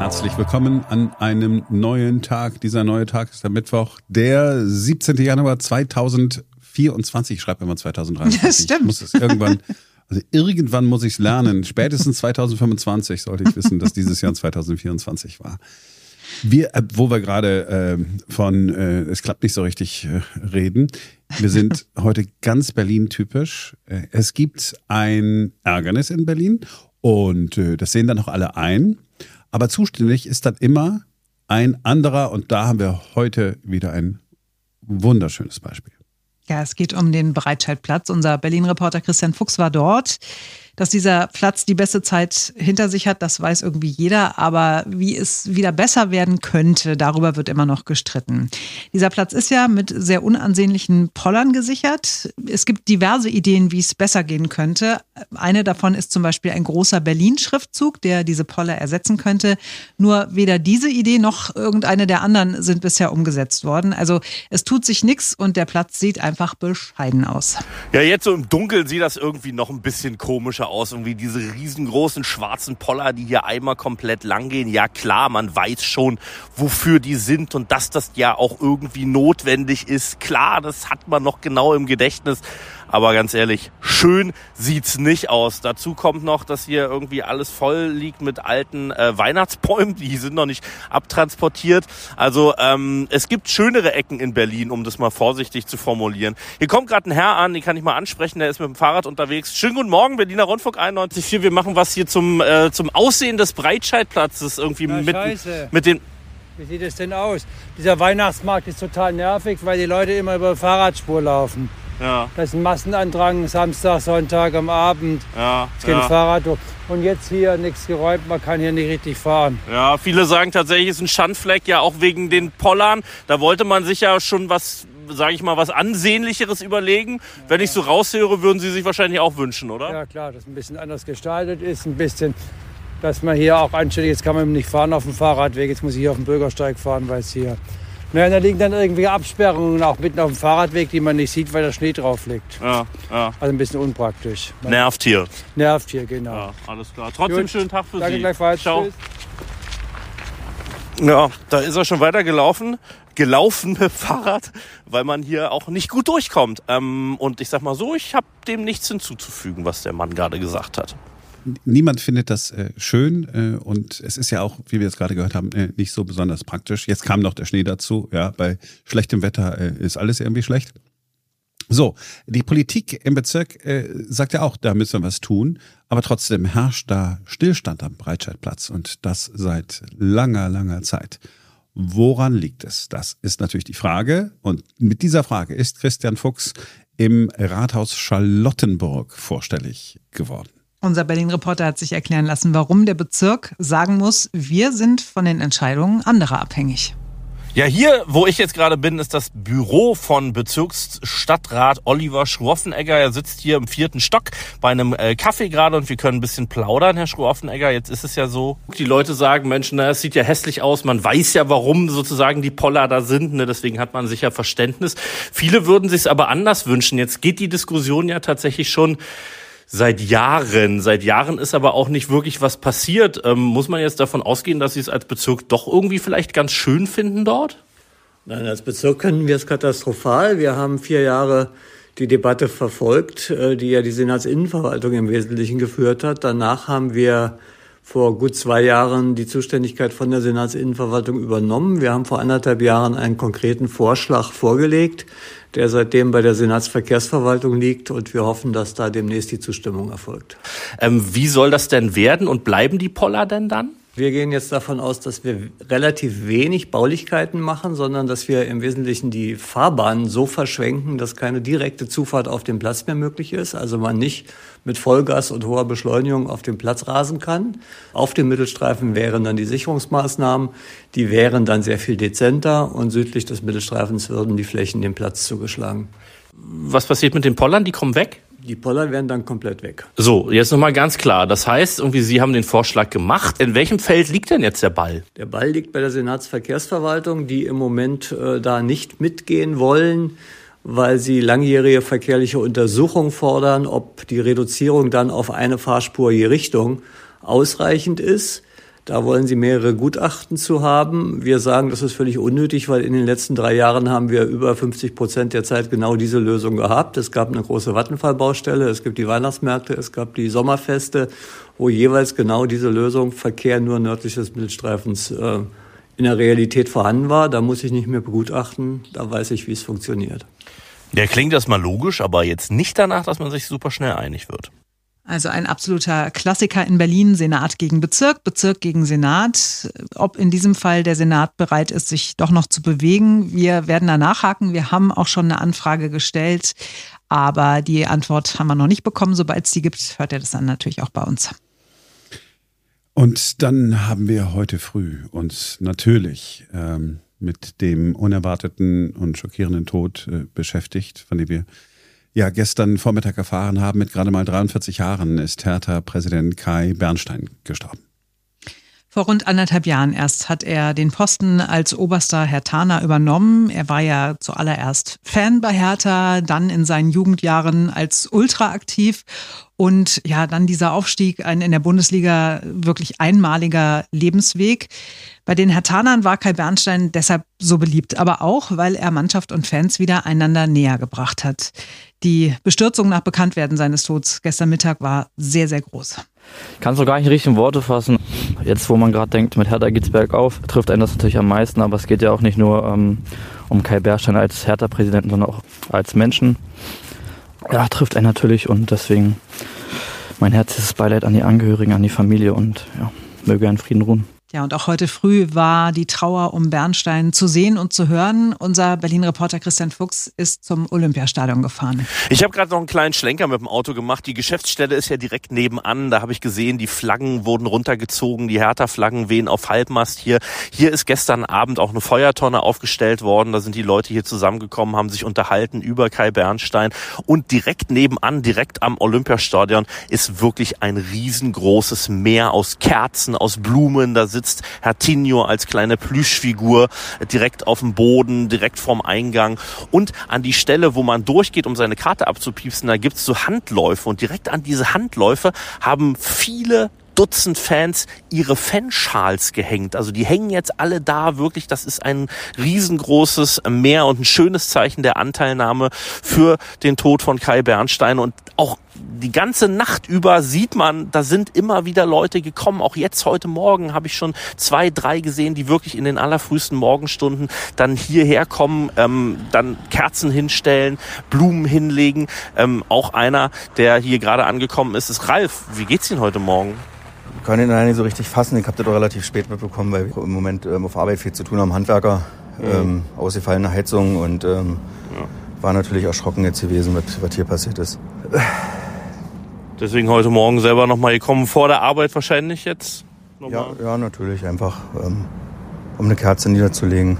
Herzlich willkommen an einem neuen Tag. Dieser neue Tag ist der Mittwoch, der 17. Januar 2024. Ich schreibe immer 2023. Das stimmt. Ich muss es irgendwann, also irgendwann muss ich es lernen. Spätestens 2025 sollte ich wissen, dass dieses Jahr 2024 war. Wir, äh, wo wir gerade äh, von äh, es klappt nicht so richtig äh, reden. Wir sind heute ganz Berlin-typisch. Äh, es gibt ein Ärgernis in Berlin und äh, das sehen dann auch alle ein. Aber zuständig ist dann immer ein anderer und da haben wir heute wieder ein wunderschönes Beispiel. Ja, es geht um den Breitscheidplatz. Unser Berlin-Reporter Christian Fuchs war dort. Dass dieser Platz die beste Zeit hinter sich hat, das weiß irgendwie jeder. Aber wie es wieder besser werden könnte, darüber wird immer noch gestritten. Dieser Platz ist ja mit sehr unansehnlichen Pollern gesichert. Es gibt diverse Ideen, wie es besser gehen könnte. Eine davon ist zum Beispiel ein großer Berlin-Schriftzug, der diese Poller ersetzen könnte. Nur weder diese Idee noch irgendeine der anderen sind bisher umgesetzt worden. Also es tut sich nichts und der Platz sieht einfach bescheiden aus. Ja, jetzt so im Dunkeln sieht das irgendwie noch ein bisschen komischer aus. Irgendwie diese riesengroßen schwarzen Poller, die hier einmal komplett lang gehen. Ja klar, man weiß schon, wofür die sind und dass das ja auch irgendwie notwendig ist. Klar, das hat man noch genau im Gedächtnis. Aber ganz ehrlich, schön sieht's nicht aus. Dazu kommt noch, dass hier irgendwie alles voll liegt mit alten äh, Weihnachtsbäumen. Die sind noch nicht abtransportiert. Also ähm, es gibt schönere Ecken in Berlin, um das mal vorsichtig zu formulieren. Hier kommt gerade ein Herr an, den kann ich mal ansprechen. Der ist mit dem Fahrrad unterwegs. Schönen guten Morgen, Berliner Rundfunk 91.4. Wir machen was hier zum äh, zum Aussehen des Breitscheidplatzes irgendwie Na, mit scheiße. mit den Wie sieht es denn aus? Dieser Weihnachtsmarkt ist total nervig, weil die Leute immer über Fahrradspur laufen. Ja Das ist ein Massenandrang, Samstag, Sonntag am Abend. ja Es geht ja. Fahrrad durch. Und jetzt hier nichts geräumt, man kann hier nicht richtig fahren. Ja, viele sagen tatsächlich, es ist ein Schandfleck, ja auch wegen den Pollern. Da wollte man sich ja schon was, sage ich mal, was Ansehnlicheres überlegen. Wenn ich so raushöre, würden Sie sich wahrscheinlich auch wünschen, oder? Ja klar, dass ein bisschen anders gestaltet ist, ein bisschen, dass man hier auch anständig, jetzt kann man nicht fahren auf dem Fahrradweg, jetzt muss ich hier auf dem Bürgersteig fahren, weil es hier... Naja, da liegen dann irgendwie Absperrungen auch mitten auf dem Fahrradweg, die man nicht sieht, weil der Schnee drauf liegt. Ja, ja. Also ein bisschen unpraktisch. Nervt hier. nervt hier, genau. Ja, alles klar. Trotzdem Gut. schönen Tag für Danke Sie. gleichfalls. Ciao. Tschüss. Ja, da ist er schon weiter gelaufen. Gelaufene Fahrrad, weil man hier auch nicht gut durchkommt. Ähm, und ich sag mal so, ich habe dem nichts hinzuzufügen, was der Mann gerade gesagt hat. Niemand findet das äh, schön äh, und es ist ja auch, wie wir jetzt gerade gehört haben, äh, nicht so besonders praktisch. Jetzt kam noch der Schnee dazu. Ja, bei schlechtem Wetter äh, ist alles irgendwie schlecht. So, die Politik im Bezirk äh, sagt ja auch, da müssen wir was tun, aber trotzdem herrscht da Stillstand am Breitscheidplatz und das seit langer, langer Zeit. Woran liegt es? Das ist natürlich die Frage und mit dieser Frage ist Christian Fuchs im Rathaus Charlottenburg vorstellig geworden. Unser Berlin-Reporter hat sich erklären lassen, warum der Bezirk sagen muss, wir sind von den Entscheidungen anderer abhängig. Ja, hier, wo ich jetzt gerade bin, ist das Büro von Bezirksstadtrat Oliver Schroffenegger. Er sitzt hier im vierten Stock bei einem äh, Kaffee gerade und wir können ein bisschen plaudern, Herr Schroffenegger. Jetzt ist es ja so, die Leute sagen, Mensch, na, es sieht ja hässlich aus. Man weiß ja, warum sozusagen die Poller da sind. Ne? Deswegen hat man sicher Verständnis. Viele würden sich es aber anders wünschen. Jetzt geht die Diskussion ja tatsächlich schon seit Jahren. Seit Jahren ist aber auch nicht wirklich was passiert. Ähm, muss man jetzt davon ausgehen, dass Sie es als Bezirk doch irgendwie vielleicht ganz schön finden dort? Nein, als Bezirk können wir es katastrophal. Wir haben vier Jahre die Debatte verfolgt, äh, die ja die Senatsinnenverwaltung im Wesentlichen geführt hat. Danach haben wir vor gut zwei Jahren die Zuständigkeit von der Senatsinnenverwaltung übernommen. Wir haben vor anderthalb Jahren einen konkreten Vorschlag vorgelegt, der seitdem bei der Senatsverkehrsverwaltung liegt und wir hoffen, dass da demnächst die Zustimmung erfolgt. Ähm, wie soll das denn werden und bleiben die Poller denn dann? Wir gehen jetzt davon aus, dass wir relativ wenig Baulichkeiten machen, sondern dass wir im Wesentlichen die Fahrbahnen so verschwenken, dass keine direkte Zufahrt auf den Platz mehr möglich ist. Also man nicht mit Vollgas und hoher Beschleunigung auf den Platz rasen kann. Auf dem Mittelstreifen wären dann die Sicherungsmaßnahmen. Die wären dann sehr viel dezenter und südlich des Mittelstreifens würden die Flächen dem Platz zugeschlagen. Was passiert mit den Pollern? Die kommen weg? Die Poller wären dann komplett weg. So, jetzt nochmal ganz klar. Das heißt, irgendwie Sie haben den Vorschlag gemacht. In welchem Feld liegt denn jetzt der Ball? Der Ball liegt bei der Senatsverkehrsverwaltung, die im Moment äh, da nicht mitgehen wollen, weil sie langjährige verkehrliche Untersuchung fordern, ob die Reduzierung dann auf eine Fahrspur je Richtung ausreichend ist. Da wollen sie mehrere Gutachten zu haben. Wir sagen, das ist völlig unnötig, weil in den letzten drei Jahren haben wir über 50 Prozent der Zeit genau diese Lösung gehabt. Es gab eine große Vattenfallbaustelle, es gibt die Weihnachtsmärkte, es gab die Sommerfeste, wo jeweils genau diese Lösung Verkehr nur nördlich des Mittelstreifens äh, in der Realität vorhanden war. Da muss ich nicht mehr begutachten, da weiß ich, wie es funktioniert. Ja, klingt erstmal logisch, aber jetzt nicht danach, dass man sich super schnell einig wird. Also ein absoluter Klassiker in Berlin, Senat gegen Bezirk, Bezirk gegen Senat. Ob in diesem Fall der Senat bereit ist, sich doch noch zu bewegen, wir werden da nachhaken. Wir haben auch schon eine Anfrage gestellt, aber die Antwort haben wir noch nicht bekommen. Sobald es die gibt, hört ihr das dann natürlich auch bei uns. Und dann haben wir heute früh uns natürlich ähm, mit dem unerwarteten und schockierenden Tod äh, beschäftigt, von dem wir ja gestern Vormittag erfahren haben, mit gerade mal 43 Jahren ist Hertha-Präsident Kai Bernstein gestorben. Vor rund anderthalb Jahren erst hat er den Posten als oberster Hertaner übernommen. Er war ja zuallererst Fan bei Hertha, dann in seinen Jugendjahren als Ultra aktiv und ja, dann dieser Aufstieg, ein in der Bundesliga wirklich einmaliger Lebensweg. Bei den Hertanern war Kai Bernstein deshalb so beliebt, aber auch, weil er Mannschaft und Fans wieder einander näher gebracht hat. Die Bestürzung nach Bekanntwerden seines Todes gestern Mittag war sehr, sehr groß. Ich kann es noch gar nicht in Worte fassen. Jetzt, wo man gerade denkt, mit Hertha geht's bergauf, trifft einen das natürlich am meisten, aber es geht ja auch nicht nur ähm, um Kai Bernstein als Hertha-Präsidenten, sondern auch als Menschen. Ja, trifft einen natürlich und deswegen mein herzliches Beileid an die Angehörigen, an die Familie und ja, möge in Frieden ruhen. Ja, und auch heute früh war die Trauer um Bernstein zu sehen und zu hören. Unser Berlin-Reporter Christian Fuchs ist zum Olympiastadion gefahren. Ich habe gerade noch einen kleinen Schlenker mit dem Auto gemacht. Die Geschäftsstelle ist ja direkt nebenan. Da habe ich gesehen, die Flaggen wurden runtergezogen, die Hertha-Flaggen wehen auf Halbmast hier. Hier ist gestern Abend auch eine Feuertonne aufgestellt worden. Da sind die Leute hier zusammengekommen, haben sich unterhalten über Kai Bernstein. Und direkt nebenan, direkt am Olympiastadion, ist wirklich ein riesengroßes Meer aus Kerzen, aus Blumen. Da sitzt Herr Tinio als kleine Plüschfigur direkt auf dem Boden, direkt vorm Eingang. Und an die Stelle, wo man durchgeht, um seine Karte abzupiepsen, da gibt's so Handläufe. Und direkt an diese Handläufe haben viele Dutzend Fans ihre Fanschals gehängt. Also die hängen jetzt alle da wirklich. Das ist ein riesengroßes Meer und ein schönes Zeichen der Anteilnahme für den Tod von Kai Bernstein und auch die ganze Nacht über sieht man, da sind immer wieder Leute gekommen. Auch jetzt heute Morgen habe ich schon zwei, drei gesehen, die wirklich in den allerfrühesten Morgenstunden dann hierher kommen, ähm, dann Kerzen hinstellen, Blumen hinlegen. Ähm, auch einer, der hier gerade angekommen ist, ist Ralf. Wie geht's Ihnen heute Morgen? Ich kann ihn nicht so richtig fassen. Ich habe das doch relativ spät mitbekommen, weil wir im Moment ähm, auf Arbeit viel zu tun haben. Handwerker, mhm. ähm, ausgefallene Heizung und ähm, ja. war natürlich erschrocken jetzt gewesen, was, was hier passiert ist. Deswegen heute Morgen selber nochmal gekommen, vor der Arbeit wahrscheinlich jetzt? Ja, ja, natürlich, einfach ähm, um eine Kerze niederzulegen.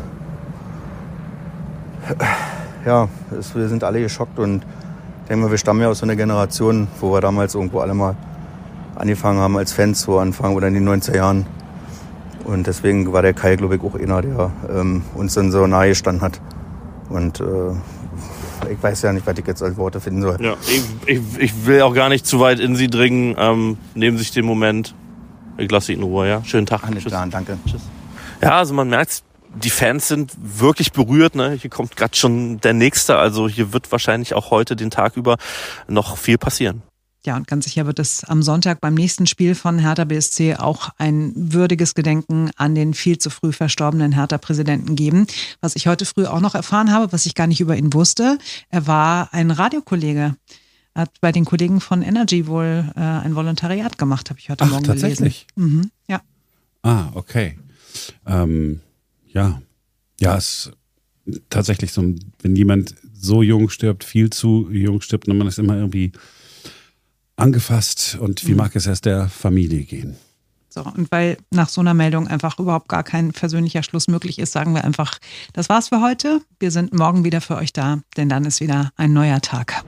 Ja, es, wir sind alle geschockt und ich denke mal, wir stammen ja aus so einer Generation, wo wir damals irgendwo alle mal angefangen haben als Fans, so Anfang oder in den 90er Jahren. Und deswegen war der Kai, glaube ich, auch einer, der ähm, uns dann so nahe gestanden hat. Und äh, ich weiß ja nicht, was ich jetzt als Worte finden soll. Ja, ich, ich, ich will auch gar nicht zu weit in Sie dringen. Ähm, nehmen Sie sich den Moment. Ich lasse Sie in Ruhe, ja? Schönen Tag. Alles klar, danke. Tschüss. Ja, also man merkt, die Fans sind wirklich berührt. Ne? Hier kommt gerade schon der Nächste. Also hier wird wahrscheinlich auch heute den Tag über noch viel passieren. Ja, und ganz sicher wird es am Sonntag beim nächsten Spiel von Hertha BSC auch ein würdiges Gedenken an den viel zu früh verstorbenen Hertha-Präsidenten geben. Was ich heute früh auch noch erfahren habe, was ich gar nicht über ihn wusste, er war ein Radiokollege. Er hat bei den Kollegen von Energy wohl äh, ein Volontariat gemacht, habe ich heute Ach, Morgen tatsächlich? gelesen. Mhm, ja. Ah, okay. Ähm, ja. Ja, es ist tatsächlich so, wenn jemand so jung stirbt, viel zu jung stirbt, dann man ist immer irgendwie angefasst und wie mhm. mag es erst der Familie gehen? So, und weil nach so einer Meldung einfach überhaupt gar kein persönlicher Schluss möglich ist, sagen wir einfach, das war's für heute. Wir sind morgen wieder für euch da, denn dann ist wieder ein neuer Tag.